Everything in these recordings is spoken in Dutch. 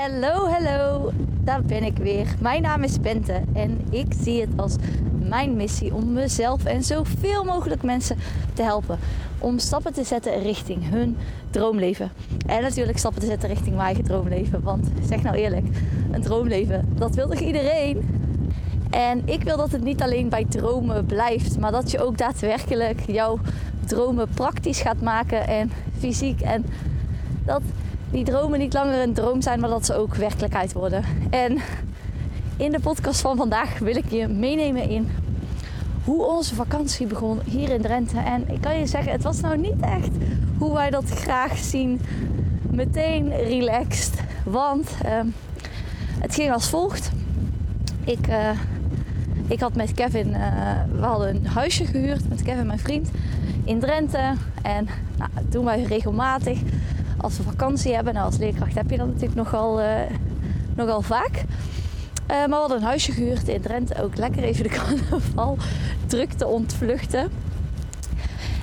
Hallo, hallo, daar ben ik weer. Mijn naam is Bente en ik zie het als mijn missie om mezelf en zoveel mogelijk mensen te helpen om stappen te zetten richting hun droomleven. En natuurlijk stappen te zetten richting mijn eigen droomleven. Want zeg nou eerlijk, een droomleven, dat wil toch iedereen? En ik wil dat het niet alleen bij dromen blijft, maar dat je ook daadwerkelijk jouw dromen praktisch gaat maken en fysiek. En dat die dromen niet langer een droom zijn, maar dat ze ook werkelijkheid worden. En in de podcast van vandaag wil ik je meenemen in hoe onze vakantie begon hier in Drenthe. En ik kan je zeggen, het was nou niet echt hoe wij dat graag zien. Meteen relaxed. Want uh, het ging als volgt. Ik, uh, ik had met Kevin, uh, we hadden een huisje gehuurd met Kevin, mijn vriend, in Drenthe. En nou, wij regelmatig als we vakantie hebben. Nou, als leerkracht heb je dat natuurlijk nogal, uh, nogal vaak. Uh, maar we hadden een huisje gehuurd in Drenthe. Ook lekker even de carnaval druk te ontvluchten.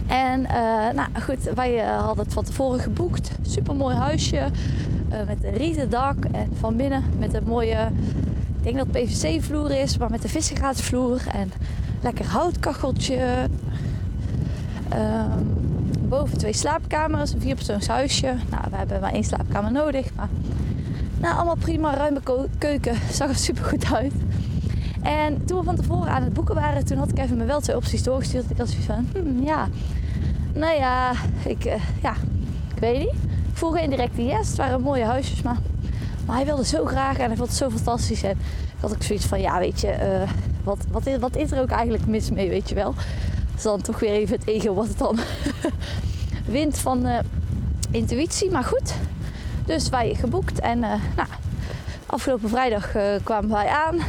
En uh, nou goed, wij hadden het van tevoren geboekt. Super mooi huisje. met een rieten dak. En van binnen met een mooie, ik denk dat PVC vloer is. Maar met een vissengraatsvloer. En lekker houtkacheltje. Ehm, boven twee slaapkamers, een vierpersoonshuisje. Nou, we hebben maar één slaapkamer nodig. Maar nou, allemaal prima, ruime keuken. Zag er super goed uit. En toen we van tevoren aan het boeken waren, toen had ik even me wel twee opties doorgestuurd. Ik had zoiets van, hmm, ja, nou ja, ik, uh, ja, ik weet niet. Ik voel geen directe yes. Het waren mooie huisjes, maar, maar hij wilde zo graag en hij vond het zo fantastisch. En ik had ook zoiets van, ja, weet je, uh, wat, wat, is, wat is er ook eigenlijk mis mee, weet je wel is dan toch weer even het ego wat het dan wint van uh, intuïtie. Maar goed, dus wij geboekt en uh, nou, afgelopen vrijdag uh, kwamen wij aan.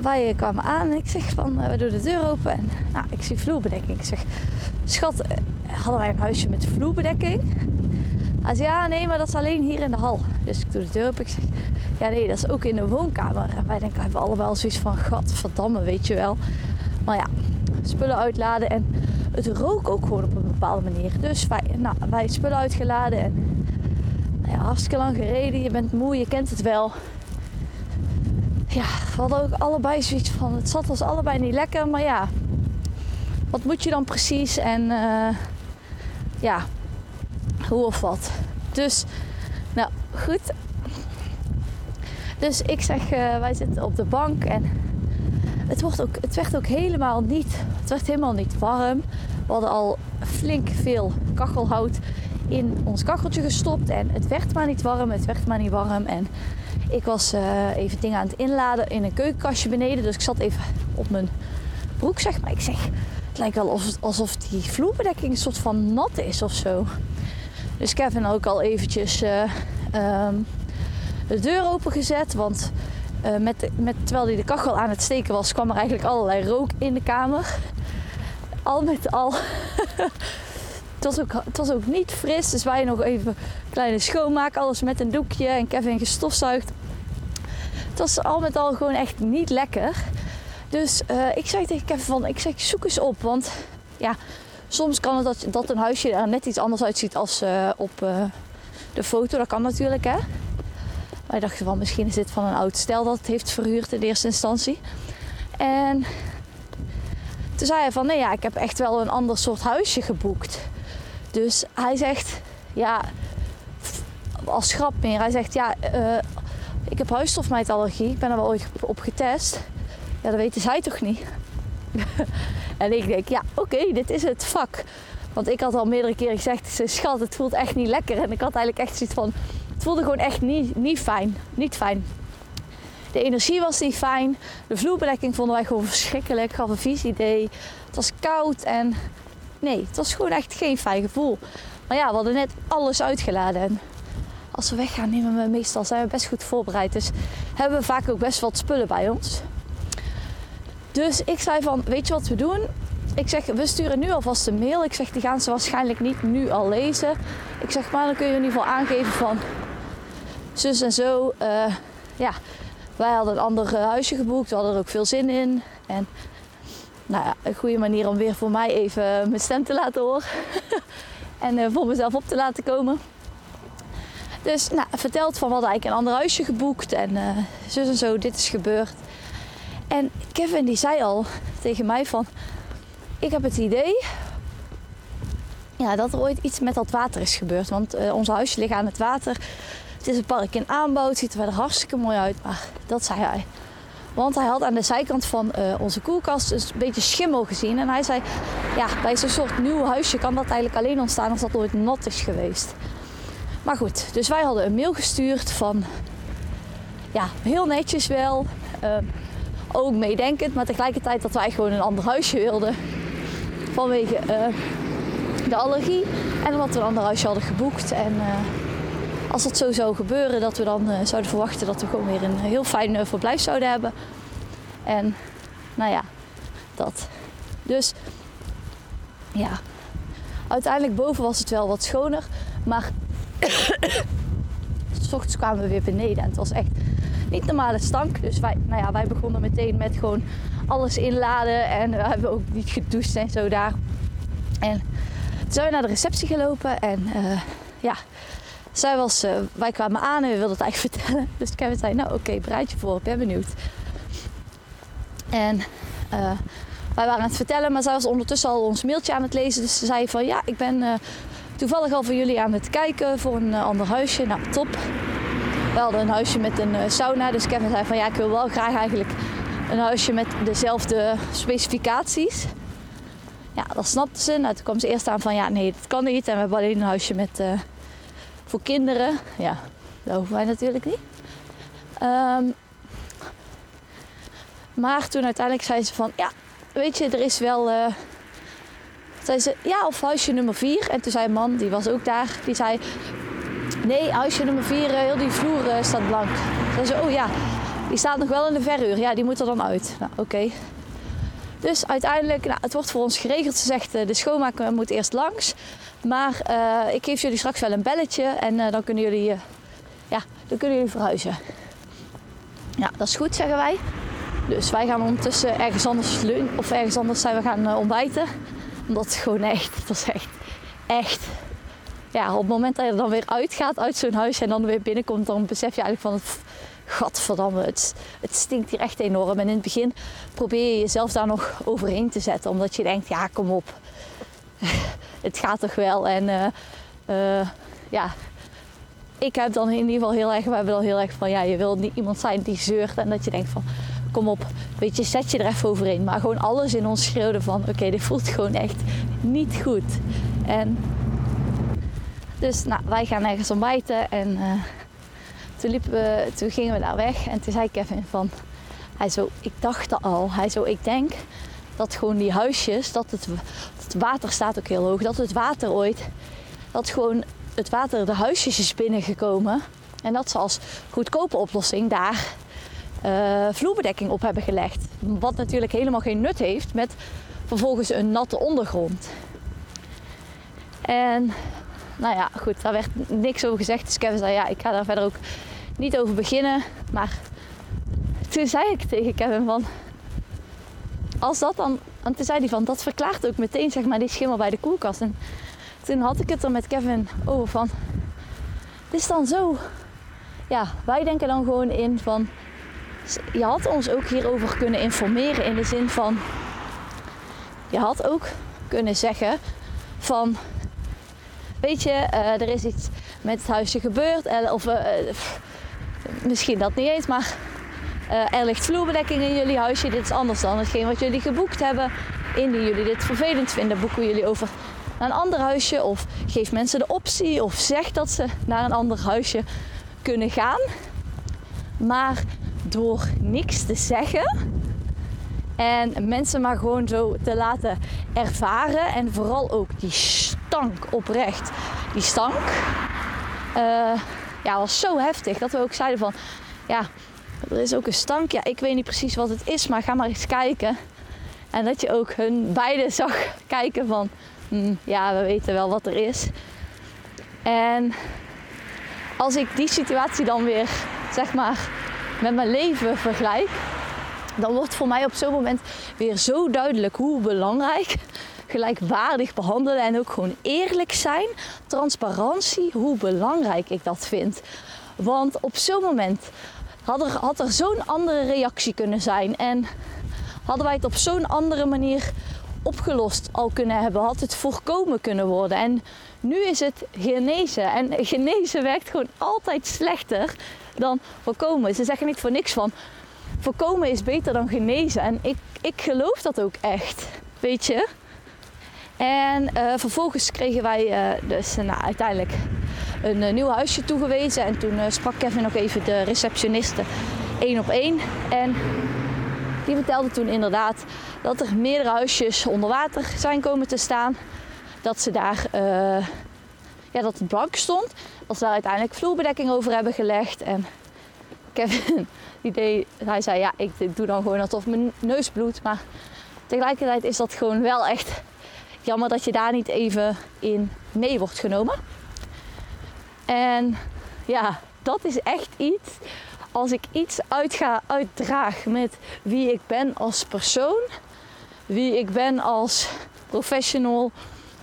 Wij kwamen aan en ik zeg van, we doen de deur open en nou, ik zie vloerbedekking. Ik zeg, schat, hadden wij een huisje met vloerbedekking? Hij zei, ja, nee, maar dat is alleen hier in de hal. Dus ik doe de deur open. Ik zeg, ja, nee, dat is ook in de woonkamer. En wij denken, we hebben allebei zoiets van, gadverdamme, weet je wel. Maar ja, spullen uitladen. En het rook ook gewoon op een bepaalde manier. Dus wij, nou, wij spullen uitgeladen en nou ja, hartstikke lang gereden. Je bent moe, je kent het wel. Ja, we hadden ook allebei zoiets van, het zat ons allebei niet lekker. Maar ja, wat moet je dan precies? En uh, ja, hoe of wat. Dus, nou goed. Dus ik zeg, uh, wij zitten op de bank en het, wordt ook, het werd ook helemaal niet, het werd helemaal niet warm. We hadden al flink veel kachelhout in ons kacheltje gestopt. En het werd maar niet warm, het werd maar niet warm. En ik was uh, even dingen aan het inladen in een keukenkastje beneden. Dus ik zat even op mijn broek, zeg maar. Ik zeg, het lijkt wel alsof, die vloerbedekking een soort van nat is of zo. Dus Kevin ook al eventjes uh, um, de deur opengezet. Want uh, met, met, terwijl hij de kachel aan het steken was, kwam er eigenlijk allerlei rook in de kamer. Al met al. het, was ook, het was ook niet fris, dus wij nog even kleine schoonmaak. Alles met een doekje en Kevin gestofzuigd. Het was al met al gewoon echt niet lekker. Dus uh, ik zei tegen Kevin van, ik zeg zoek eens op. Want ja, soms kan het dat, een huisje er net iets anders uitziet als uh, op de foto. Dat kan natuurlijk hè. Wij dachten van misschien is dit van een oud stel dat het heeft verhuurd in eerste instantie. En toen zei hij van nee ja, ik heb echt wel een ander soort huisje geboekt. Dus hij zegt ja, als grap meer. Hij zegt ja, uh, ik heb huisstofmijtallergie. Ik ben er wel ooit op getest. Ja, dat weten zij toch niet? en ik denk ja, oké, dit is het vak. Want ik had al meerdere keren gezegd, schat, het voelt echt niet lekker. En ik had eigenlijk echt zoiets van, het voelde gewoon echt niet, niet fijn. Niet fijn. De energie was niet fijn. De vloerbedekking vonden wij gewoon verschrikkelijk. Gaf een vies idee. Het was koud en nee, het was gewoon echt geen fijn gevoel. Maar ja, we hadden net alles uitgeladen. En als we weggaan, nemen we meestal zijn we best goed voorbereid. Dus hebben we vaak ook best wat spullen bij ons. Dus ik zei van, weet je wat we doen? Ik zeg, we sturen nu alvast een mail. Ik zeg, die gaan ze waarschijnlijk niet nu al lezen. Ik zeg, maar dan kun je in ieder geval aangeven van zus en zo. Uh, ja, wij hadden een ander huisje geboekt. We hadden er ook veel zin in. En nou ja, een goede manier om weer voor mij even mijn stem te laten horen. en voor mezelf op te laten komen. Dus nou, verteld van we hadden eigenlijk een ander huisje geboekt en uh, zus en zo, dit is gebeurd. En Kevin die zei al tegen mij van, ik heb het idee ja, dat er ooit iets met dat water is gebeurd. Want ons huisje ligt aan het water. Het is een park in aanbouw, het ziet er hartstikke mooi uit, maar dat zei hij. Want hij had aan de zijkant van uh, onze koelkast een beetje schimmel gezien. En hij zei, ja, bij zo'n soort nieuw huisje kan dat eigenlijk alleen ontstaan als dat ooit nat is geweest. Maar goed, dus wij hadden een mail gestuurd van, ja, heel netjes wel. Uh, ook meedenkend, maar tegelijkertijd dat wij gewoon een ander huisje wilden. Vanwege uh, de allergie en omdat we een ander huisje hadden geboekt. En als dat zo zou gebeuren, dat we dan uh, zouden verwachten dat we gewoon weer een heel fijn uh, verblijf zouden hebben. En nou ja, dat. Dus ja, uiteindelijk boven was het wel wat schoner. Maar s ochtends kwamen we weer beneden en het was echt niet normale stank. Dus wij, nou ja, wij begonnen meteen met gewoon alles inladen en we hebben ook niet gedoucht en zo daar. En toen zijn we naar de receptie gelopen en uh, ja, zij was, uh, wij kwamen aan en we wilden het eigenlijk vertellen. Dus Kevin zei, nou oké, okay, je voor, ik ben benieuwd. En uh, wij waren aan het vertellen, maar zij was ondertussen al ons mailtje aan het lezen. Dus ze zei van, ja, ik ben uh, toevallig al voor jullie aan het kijken voor een ander huisje. Nou, top. We hadden een huisje met een sauna, dus Kevin zei van, ja, ik wil wel graag eigenlijk een huisje met dezelfde specificaties. Ja, dat snapte ze. Nou, toen kwam ze eerst aan van, ja, nee, dat kan niet. En we hebben alleen een huisje met voor kinderen, ja, dat hoeven wij natuurlijk niet. Um, maar toen uiteindelijk zei ze van, ja, weet je, er is wel... Uh, zei ze, ja, of huisje nummer 4. En toen zei een man, die was ook daar, die zei... Nee, huisje nummer 4, uh, heel die vloer uh, staat blank. Zei ze, oh ja, die staat nog wel in de verhuur. Ja, die moet er dan uit. Nou, oké. Dus uiteindelijk, nou, het wordt voor ons geregeld. Ze zegt, de schoonmaker moet eerst langs. Maar uh, ik geef jullie straks wel een belletje en uh, dan kunnen jullie, uh, ja, dan kunnen jullie verhuizen. Ja, dat is goed, zeggen wij. Dus wij gaan ondertussen ergens anders of ergens anders zijn we gaan ontbijten. Omdat het gewoon echt, dat is echt, echt. Ja, op het moment dat je er dan weer uitgaat uit zo'n huis en dan weer binnenkomt, dan besef je eigenlijk van gadverdamme, het, het stinkt hier echt enorm. En in het begin probeer je jezelf daar nog overheen te zetten, omdat je denkt, ja, kom op het gaat toch wel. En uh, uh, ja, ik heb dan in ieder geval heel erg, we hebben dan heel erg van, ja, je wil niet iemand zijn die zeurt en dat je denkt van, kom op, weet je, zet je er even overheen. Maar gewoon alles in ons schreeuwde van, oké, dit voelt gewoon echt niet goed. En dus, nou, wij gaan ergens ontbijten en uh, toen, liepen we, toen gingen we daar weg en toen zei Kevin van, hij zo, ik dacht al, hij zo, ik denk dat gewoon die huisjes, dat het, het water staat ook heel hoog, dat het water ooit, dat gewoon het water de huisjes is binnengekomen. En dat ze als goedkope oplossing daar uh, vloerbedekking op hebben gelegd. Wat natuurlijk helemaal geen nut heeft met vervolgens een natte ondergrond. En nou ja, goed, daar werd niks over gezegd. Dus Kevin zei ja, ik ga daar verder ook niet over beginnen. Maar toen zei ik tegen Kevin van als dat dan, en toen zei hij van, dat verklaart ook meteen zeg maar die schimmel bij de koelkast. En toen had ik het er met Kevin over van, het is dan zo, ja, wij denken dan gewoon in van, je had ons ook hierover kunnen informeren in de zin van, je had ook kunnen zeggen van, weet je, uh, er is iets met het huisje gebeurd, eh, of uh, misschien dat niet eens, maar uh, er ligt vloerbedekking in jullie huisje. Dit is anders dan hetgeen wat jullie geboekt hebben. Indien jullie dit vervelend vinden, boeken jullie over naar een ander huisje. Of geef mensen de optie. Of zeg dat ze naar een ander huisje kunnen gaan. Maar door niks te zeggen en mensen maar gewoon zo te laten ervaren. En vooral ook die stank oprecht. Die stank uh, ja, was zo heftig dat we ook zeiden van ja, er is ook een stank. Ja, ik weet niet precies wat het is, maar ga maar eens kijken. En dat je ook hun beiden zag kijken van, hm, ja, we weten wel wat er is. En als ik die situatie dan weer, zeg maar, met mijn leven vergelijk, dan wordt voor mij op zo'n moment weer zo duidelijk hoe belangrijk gelijkwaardig behandelen en ook gewoon eerlijk zijn. Transparantie, hoe belangrijk ik dat vind. Want op zo'n moment had er, had er zo'n andere reactie kunnen zijn. En hadden wij het op zo'n andere manier opgelost al kunnen hebben, had het voorkomen kunnen worden. En nu is het genezen. En genezen werkt gewoon altijd slechter dan voorkomen. Ze zeggen niet voor niks van voorkomen is beter dan genezen. En ik, ik geloof dat ook echt. Weet je? En uh, vervolgens kregen wij uh, dus nou, uiteindelijk een uh, nieuw huisje toegewezen. En toen sprak Kevin nog even de receptioniste één op één. En die vertelde toen inderdaad dat er meerdere huisjes onder water zijn komen te staan. Dat ze daar, ja, dat het blank stond. Dat ze daar uiteindelijk vloerbedekking over hebben gelegd. En Kevin, die deed, hij zei ja, ik doe dan gewoon alsof mijn neus bloedt. Maar tegelijkertijd is dat gewoon wel echt jammer dat je daar niet even in mee wordt genomen. En ja, dat is echt iets. Als ik iets uitga, uitdraag met wie ik ben als persoon, wie ik ben als professional,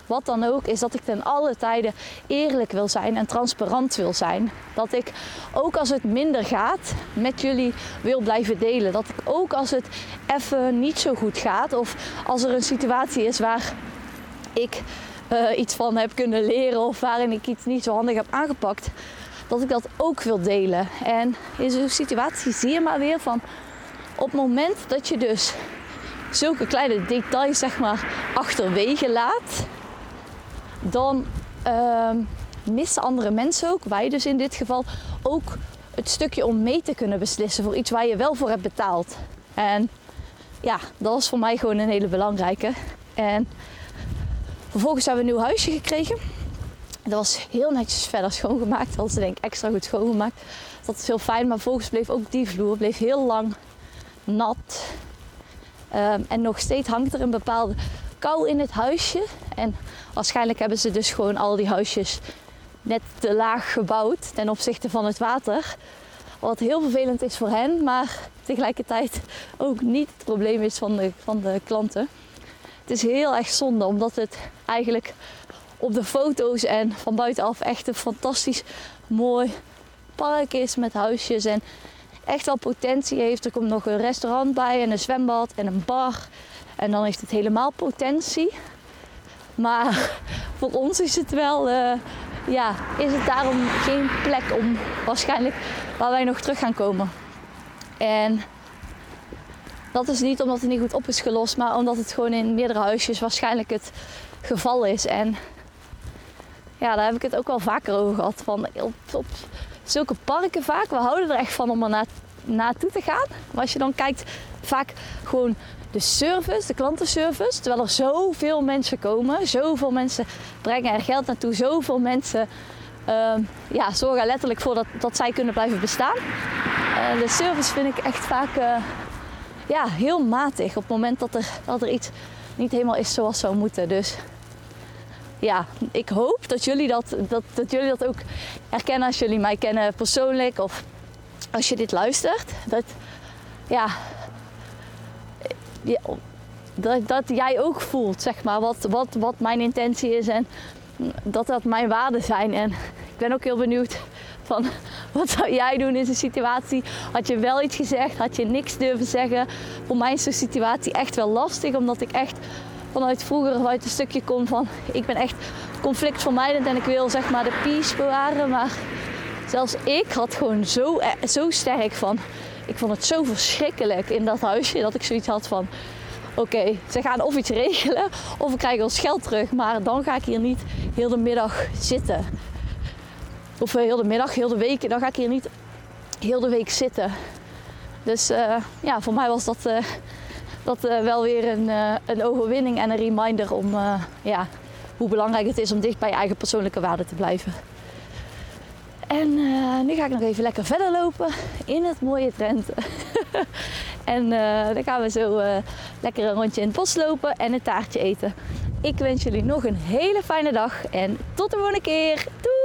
wat dan ook, is dat ik ten alle tijden eerlijk wil zijn en transparant wil zijn. Dat ik ook als het minder gaat, met jullie wil blijven delen. Dat ik ook als het even niet zo goed gaat of als er een situatie is waar ik uh, iets van heb kunnen leren of waarin ik iets niet zo handig heb aangepakt, dat ik dat ook wil delen. En in zo'n situatie zie je maar weer van op het moment dat je dus zulke kleine details zeg maar achterwege laat, dan uh, missen andere mensen ook, wij dus in dit geval, ook het stukje om mee te kunnen beslissen voor iets waar je wel voor hebt betaald. En ja, dat was voor mij gewoon een hele belangrijke. En vervolgens hebben we een nieuw huisje gekregen. Dat was heel netjes verder schoongemaakt. Dat ze denk ik extra goed schoongemaakt. Dat is heel fijn. Maar vervolgens bleef ook die vloer bleef heel lang nat. Um, en nog steeds hangt er een bepaalde kou in het huisje. En waarschijnlijk hebben ze dus gewoon al die huisjes net te laag gebouwd ten opzichte van het water. Wat heel vervelend is voor hen, maar tegelijkertijd ook niet het probleem is van de, van de klanten. Het is heel erg zonde, omdat het eigenlijk op de foto's en van buitenaf echt een fantastisch mooi park is met huisjes en echt wel potentie heeft. Er komt nog een restaurant bij en een zwembad en een bar. En dan heeft het helemaal potentie. Maar voor ons is het wel, uh, ja, is het daarom geen plek om waarschijnlijk waar wij nog terug gaan komen. En dat is niet omdat het niet goed op is gelost, maar omdat het gewoon in meerdere huisjes waarschijnlijk het geval is. En ja, daar heb ik het ook wel vaker over gehad. Van op, zulke parken vaak, we houden er echt van om er na, naartoe te gaan. Maar als je dan kijkt, vaak gewoon de service, de klantenservice. Terwijl er zoveel mensen komen, zoveel mensen brengen er geld naartoe, zoveel mensen uh, ja, zorgen letterlijk voor dat, dat zij kunnen blijven bestaan. Uh, de service vind ik echt vaak uh, ja, heel matig op het moment dat er, dat er iets niet helemaal is zoals zou moeten. Dus ja, ik hoop dat jullie dat, dat, dat jullie dat ook herkennen als jullie mij kennen persoonlijk of als je dit luistert. Dat, ja, dat, dat jij ook voelt, zeg maar, wat, wat, wat mijn intentie is en dat dat mijn waarden zijn. En ik ben ook heel benieuwd van wat zou jij doen in zo'n situatie? Had je wel iets gezegd? Had je niks durven zeggen? Voor mij is zo'n situatie echt wel lastig, omdat ik echt vanuit vroeger uit een stukje kom van ik ben echt conflictvermijdend en ik wil zeg maar de peace bewaren. Maar zelfs ik had gewoon zo, eh, zo sterk van ik vond het zo verschrikkelijk in dat huisje dat ik zoiets had van oké, ze gaan of iets regelen of we krijgen ons geld terug. Maar dan ga ik hier niet heel de middag zitten. Of heel de middag, heel de week. Dan ga ik hier niet heel de week zitten. Dus uh, ja, voor mij was dat, uh, dat wel weer een, een overwinning en een reminder om ja, hoe belangrijk het is om dicht bij je eigen persoonlijke waarden te blijven. En nu ga ik nog even lekker verder lopen in het mooie Drenthe. en dan gaan we zo lekker een rondje in het bos lopen en een taartje eten. Ik wens jullie nog een hele fijne dag en tot de volgende keer. Doei!